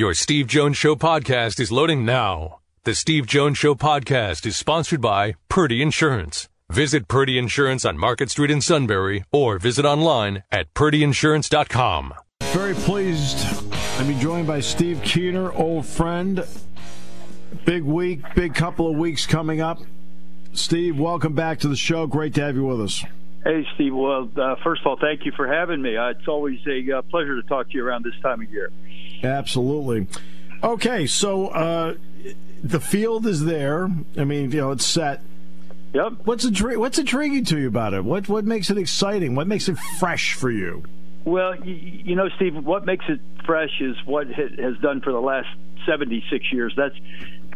Your Steve Jones Show podcast is loading now. The Steve Jones Show podcast is sponsored by Purdy Insurance. Visit Purdy Insurance on Market Street in Sunbury or visit online at purdyinsurance.com. Very pleased to be joined by Steve Keener, old friend. Big week, big couple of weeks coming up. Steve, welcome back to the show. Great to have you with us. Hey, Steve. Well, uh, first of all, thank you for having me. Uh, it's always a uh, pleasure to talk to you around this time of year. Absolutely. Okay, so uh, the field is there. I mean, you know, it's set. Yep. What's intri- What's intriguing to you about it? What What makes it exciting? What makes it fresh for you? Well, you, you know, Steve, what makes it fresh is what it has done for the last 76 years. That's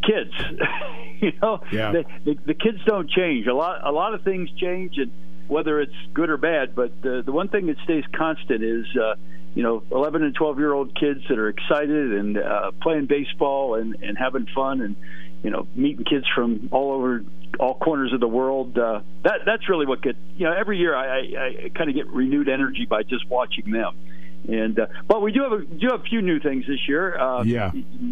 kids. you know, yeah. the, the, the kids don't change. A lot, a lot of things change, and whether it's good or bad. But the the one thing that stays constant is. Uh, you know, 11 and 12 year old kids that are excited and uh, playing baseball and, and having fun and, you know, meeting kids from all over all corners of the world. Uh, that that's really what get you know every year I, I, I kind of get renewed energy by just watching them. And uh, but we do have a, do have a few new things this year. Uh, yeah,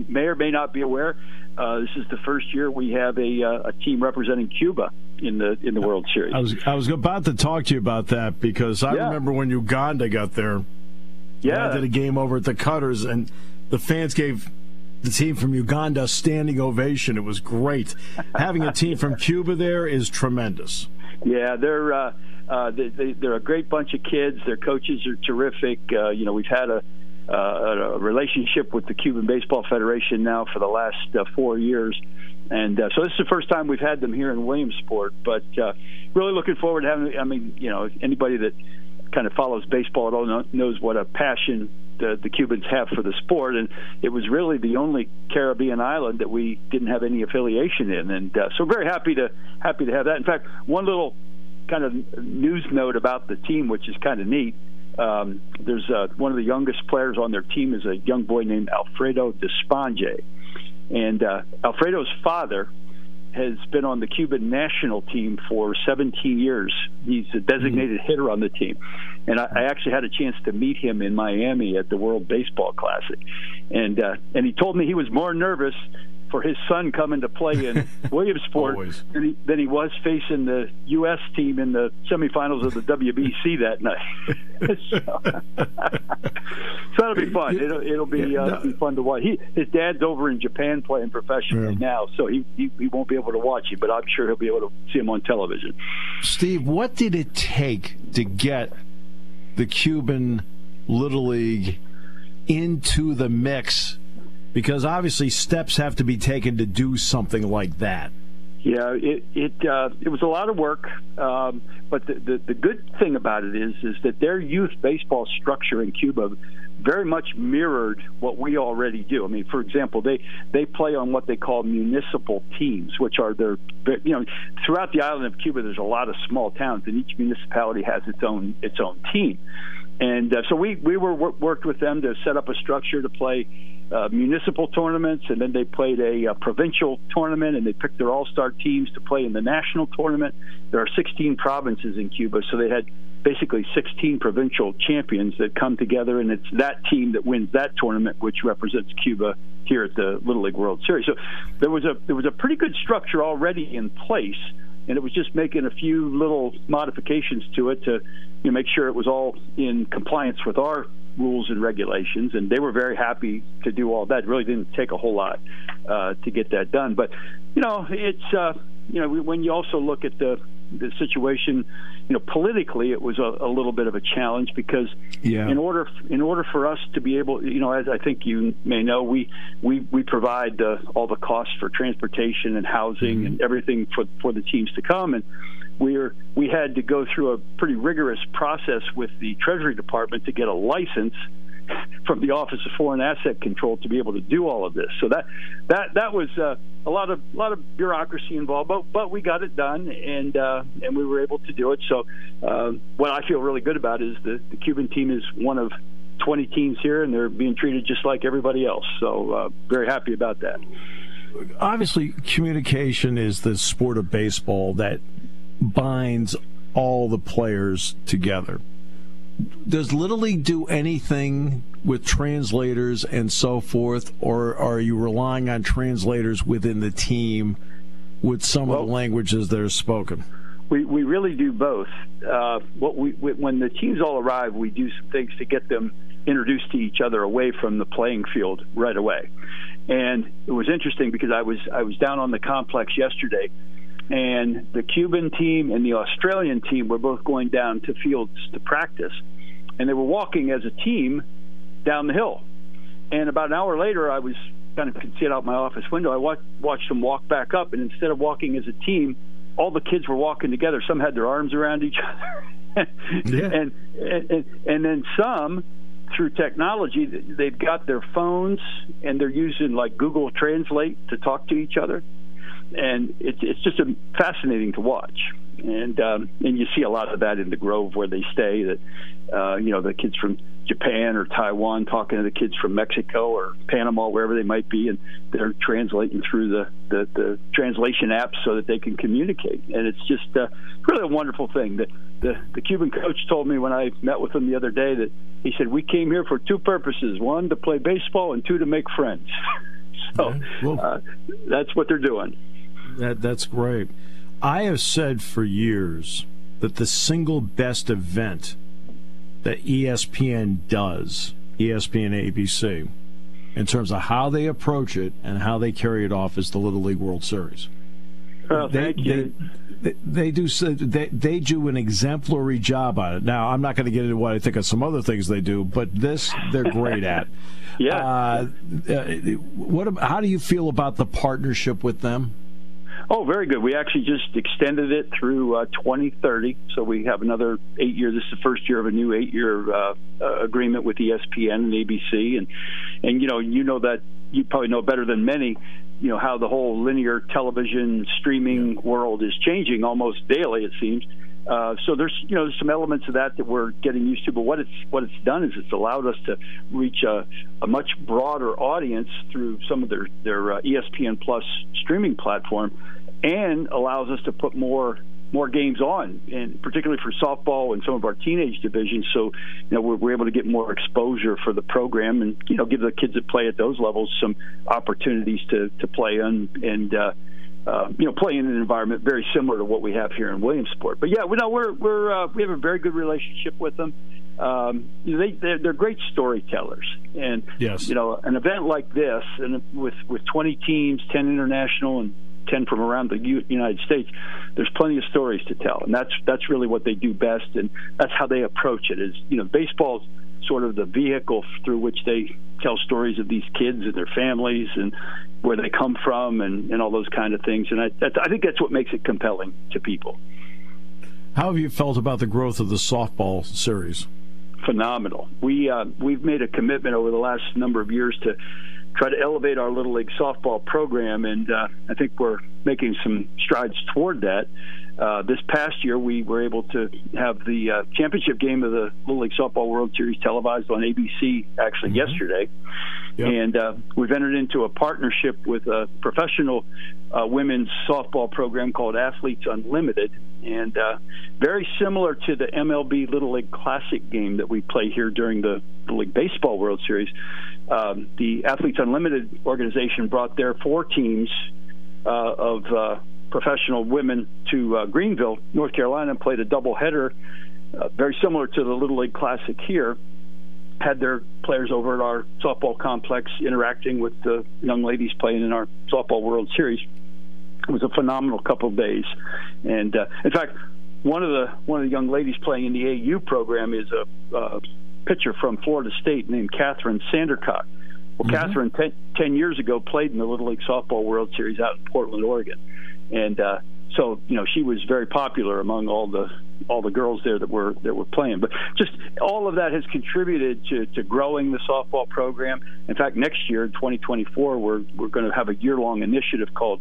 may or may not be aware. Uh, this is the first year we have a, uh, a team representing Cuba in the in the World Series. I was I was about to talk to you about that because I Yeah. remember when Uganda got there. yeah, I did a game over at the Cutters, and the fans gave the team from Uganda a standing ovation. It was great. Having a team from Cuba there is tremendous. Yeah, they're uh, uh, they, they, they're a great bunch of kids. Their coaches are terrific. Uh, you know, we've had a, uh, a relationship with the Cuban Baseball Federation now for the last uh, four years, and uh, so this is the first time we've had them here in Williamsport. But uh, really looking forward to having. I mean, you know, anybody that kind of follows baseball at all knows what a passion the, the Cubans have for the sport, and it was really the only Caribbean island that we didn't have any affiliation in, and uh, so very happy to happy to have that. In fact, one little kind of news note about the team, which is kind of neat. Um, there's uh, one of the youngest players on their team is a young boy named Alfredo Despaigne, and uh, Alfredo's father has been on the Cuban national team for 17 years. He's a designated hitter on the team. And I, I actually had a chance to meet him in Miami at the World Baseball Classic. And uh, and he told me he was more nervous for his son coming to play in Williamsport than he, than he was facing the U.S. team in the semifinals of the WBC that night. so, so that'll be fun. It'll, it'll be, uh, it'll be fun to watch. He, his dad's over in Japan playing professionally Yeah. now, so he, he he won't be able to watch him, but I'm sure he'll be able to see him on television. Steve, what did it take to get the Cuban Little League into the mix? Because obviously steps have to be taken to do something like that. Yeah, it it uh, it was a lot of work, um, but the, the the good thing about it is is that their youth baseball structure in Cuba very much mirrored what we already do. I mean, for example, they they play on what they call municipal teams, which are their you know throughout the island of Cuba. There's a lot of small towns, and each municipality has its own its own team. And uh, so we we were worked with them to set up a structure to play uh, municipal tournaments, and then they played a, uh provincial tournament, and they picked their all-star teams to play in the national tournament. There are 16 provinces in Cuba, so they had basically 16 provincial champions that come together, and it's that team that wins that tournament, which represents Cuba here at the Little League World Series. So there was a there was a pretty good structure already in place, and it was just making a few little modifications to it to you know, make sure it was all in compliance with our rules and regulations, and they were very happy to do all that. It really didn't take a whole lot uh, to get that done, but you know, it's uh, you know when you also look at the the situation, you know, politically, it was a, a little bit of a challenge because Yeah. in order in order for us to be able, you know, as I think you may know, we we we provide uh, all the costs for transportation and housing and everything for for the teams to come and we're we had to go through a pretty rigorous process with the Treasury Department to get a license from the Office of Foreign Asset Control to be able to do all of this. So that that that was uh, a lot of a lot of bureaucracy involved, but but we got it done and uh, and we were able to do it. So uh, what I feel really good about is the, the Cuban team is one of 20 teams here, and they're being treated just like everybody else. So uh, very happy about that. obviously communication is the sport of baseball that binds all the players together. does Little League do anything with translators and so forth, or are you relying on translators within the team with some well, of the languages that are spoken? We, we really do both. Uh, what we, when the teams all arrive, we do some things to get them introduced to each other away from the playing field right away. And it was interesting because I was I was down on the complex yesterday, and the Cuban team and the Australian team were both going down to fields to practice, and they were walking as a team down the hill. And about an hour later, I was kind of could see it out my office window. I watched, watched them walk back up, and instead of walking as a team, all the kids were walking together. Some had their arms around each other, yeah. and, and and then some through technology, they've got their phones and they're using like Google Translate to talk to each other, and it's it's just a, fascinating to watch. And um, and you see a lot of that in the Grove where they stay. That uh, you know the kids from Japan or Taiwan talking to the kids from Mexico or Panama, wherever they might be, and they're translating through the, the, the translation apps so that they can communicate. And it's just uh, really a wonderful thing. The, the, the Cuban coach told me when I met with him the other day that he said, We came here for two purposes one, to play baseball, and two, to make friends. so uh, that's what they're doing. That, that's great. I have said for years that the single best event that ESPN does, ESPN ABC, in terms of how they approach it and how they carry it off is the Little League World Series. Well, they, thank you. They, they do they, they do an exemplary job on it. Now, I'm not going to get into what I think of some other things they do, but this they're great at. yeah. Uh, uh, what? How do you feel about the partnership with them? Oh, very good. We actually just extended it through uh, 2030, so we have another eight year. This is the first year of a new eight year uh, uh, agreement with ESPN and ABC, and and you know you know that you probably know better than many. You know how the whole linear television streaming world is changing almost daily. It seems. Uh, so there's you know there's some elements of that that we're getting used to, but what it's what it's done is it's allowed us to reach a, a much broader audience through some of their their uh, ESPN Plus streaming platform, and allows us to put more more games on, and particularly for softball and some of our teenage divisions. So, you know, we're, we're, able to get more exposure for the program, and you know, give the kids that play at those levels some opportunities to to play on and. Uh, uh, you know, play in an environment very similar to what we have here in Williamsport. But yeah, we know we're we're uh, we have a very good relationship with them. Um, they they're, they're, great storytellers, and yes. you know, an event like this, and with with 20 teams, 10 international, and 10 from around the U- United States, there's plenty of stories to tell, and that's that's really what they do best, and that's how they approach it. Is you know, baseball's sort of the vehicle through which they tell stories of these kids and their families and where they come from and, and all those kind of things. And I, I think that's what makes it compelling to people. How have you felt about the growth of the softball series? Phenomenal. We uh, we've made a commitment over the last number of years to try to elevate our little league softball program, and uh, I think we're making some strides toward that. Uh, this past year, we were able to have the uh, championship game of the Little League Softball World Series televised on ABC actually mm-hmm. yesterday. Yep. And uh, we've entered into a partnership with a professional uh, women's softball program called Athletes Unlimited. And uh, very similar to the MLB Little League Classic game that we play here during the Little League Baseball World Series. Um, the Athletes Unlimited organization brought their four teams uh, of uh, professional women to uh, Greenville, North Carolina, and played a doubleheader, uh, very similar to the Little League Classic here. Had their players over at our softball complex interacting with the young ladies playing in our softball World Series. It was a phenomenal couple of days, and uh, in fact, one of the one of the young ladies playing in the AU program is a uh, pitcher from Florida State named Kathryn Sandercock. Well, mm-hmm. Kathryn, ten, 10 years ago, played in the Little League Softball World Series out in Portland, Oregon and uh, so you know she was very popular among all the all the girls there that were that were playing. But just all of that has contributed to, to growing the softball program. In fact, next year in 2024, we're we're going to have a year long initiative called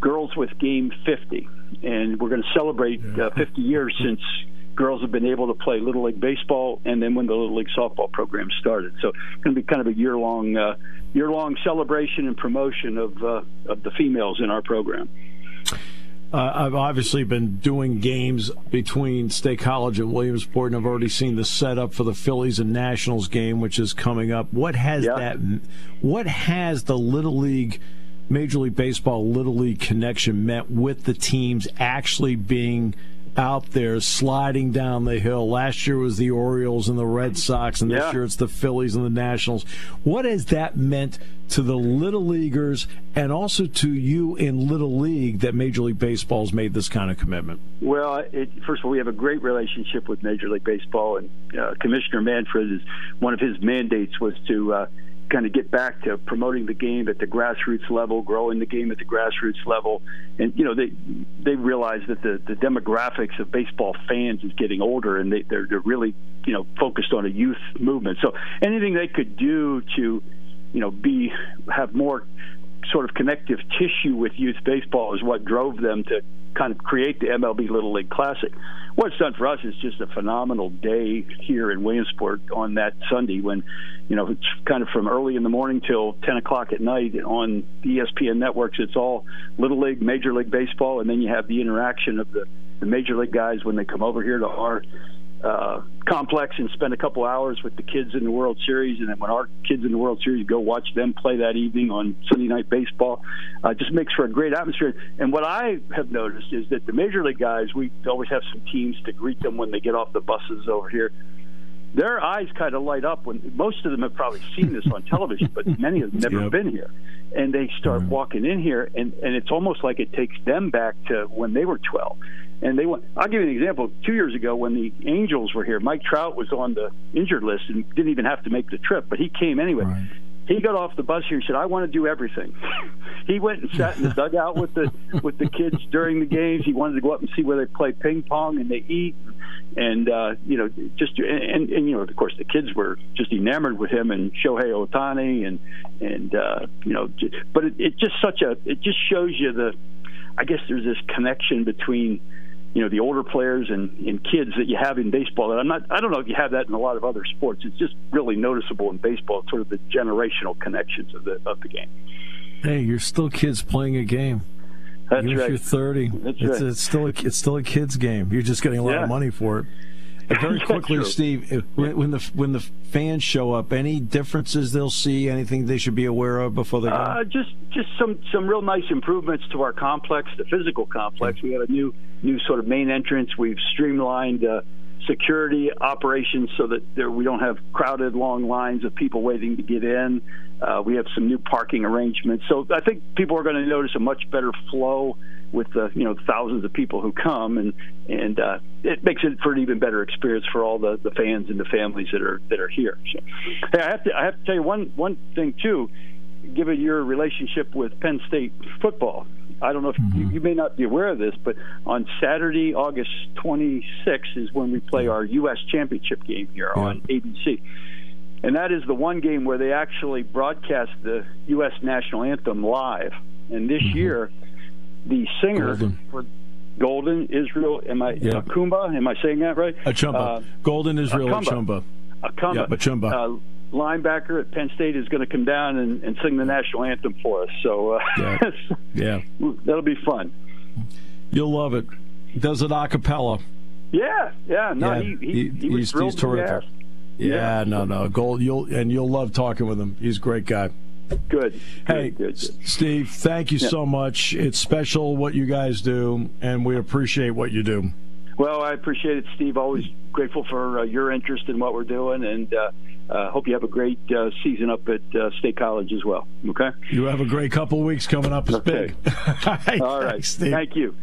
Girls with Game 50, and we're going to celebrate uh, 50 years since girls have been able to play little league baseball and then when the little league softball program started so it's going to be kind of a year long uh, year long celebration and promotion of uh, of the females in our program Uh, I've obviously been doing games between State College and Williamsport, and I've already seen the setup for the Phillies and Nationals game, which is coming up. What has Yeah. that? What has the Little League, Major League Baseball Little League connection meant with the teams actually being out there sliding down the hill? Last year was the Orioles and the Red Sox, and this Yeah. year it's the Phillies and the Nationals. What has that meant to the Little Leaguers and also to you in Little League that Major League Baseball's made this kind of commitment? Well, it, first of all, we have a great relationship with Major League Baseball, and uh, Commissioner Manfred is one of his mandates was to uh, kind of get back to promoting the game at the grassroots level, growing the game at the grassroots level, and you know they they realize that the the demographics of baseball fans is getting older, and they they're, they're really you know focused on a youth movement. So anything they could do to you know be have more sort of connective tissue with youth baseball is what drove them to kind of create the MLB Little League Classic. What it's done for us is just a phenomenal day here in Williamsport on that Sunday when, you know, it's kind of from early in the morning till 10 o'clock at night on ESPN networks. It's all Little League, Major League Baseball, and then you have the interaction of the, the Major League guys when they come over here to our uh, complex and spend a couple hours with the kids in the World Series, and then when our kids in the World Series go watch them play that evening on Sunday Night Baseball, uh, just makes for a great atmosphere. And what I have noticed is that the major league guys, we always have some teams to greet them when they get off the buses over here. Their eyes kind of light up when most of them have probably seen this on television, but many have never Yep. been here. And they start walking in here, and, and it's almost like it takes them back to when they were 12 and they want. I'll give you an example. Two years ago, when the Angels were here, Mike Trout was on the injured list and didn't even have to make the trip, but he came anyway. Right. He got off the bus here and said, "I want to do everything." he went and sat in the dugout with the with the kids during the games. He wanted to go up and see where they play ping pong and they eat, and uh, you know, just and, and, and you know, of course, the kids were just enamored with him and Shohei Ohtani and and uh, you know, but it, it just such a it just shows you the I guess there's this connection between you know the older players and, and kids that you have in baseball that I'm not I don't know if you have that in a lot of other sports. It's just really noticeable in baseball, sort of the generational connections of the of the game. Hey, you're still kids playing a game. That's Even if right. you're 30, That's it's, right. it's still a, it's still a kid's game. You're just getting a lot Yeah. of money for it. Very quickly. Steve, when, when the when the fans show up, any differences they'll see, anything they should be aware of before they go? Uh, just just some some real nice improvements to our complex, the physical complex. We have a new new sort of main entrance. We've streamlined uh, security operations so that there, we don't have crowded long lines of people waiting to get in. Uh, we have some new parking arrangements. So I think people are going to notice a much better flow with the you know thousands of people who come, and and uh, it makes it for an even better experience for all the, the fans and the families that are that are here. So, hey, I have to I have to tell you one one thing too given your relationship with Penn State football. I don't know if you, you may not be aware of this, but on Saturday, August 26th, is when we play our U.S. championship game here on ABC. And that is the one game where they actually broadcast the U.S. national anthem live. And this year, the singer Golden. for Golden Israel, am I Yeah. Akumba? Am I saying that right? Achumba. Uh, Golden Israel Akumba. Achumba. Akamba, Yeah, Bachumba. uh, linebacker at Penn State, is going to come down and, and sing the national anthem for us. So uh, Yeah. Yeah. that'll be fun. You'll love it. Does it a cappella. Yeah, yeah. No, Yeah, he, he, he- he's- he's terrific. Yeah, Yeah. no, no. Gold you'll and you'll love talking with him. He's a great guy. Good. Hey, good, good, good. Steve, thank you Yeah. so much. It's special what you guys do, and we appreciate what you do. Well, I appreciate it, Steve. Always grateful for uh, your interest in what we're doing, and uh, uh, hope you have a great uh, season up at uh, State College as well. Okay. You have a great couple of weeks coming up. It's Okay. big. All right. Thanks, Steve. Thank you.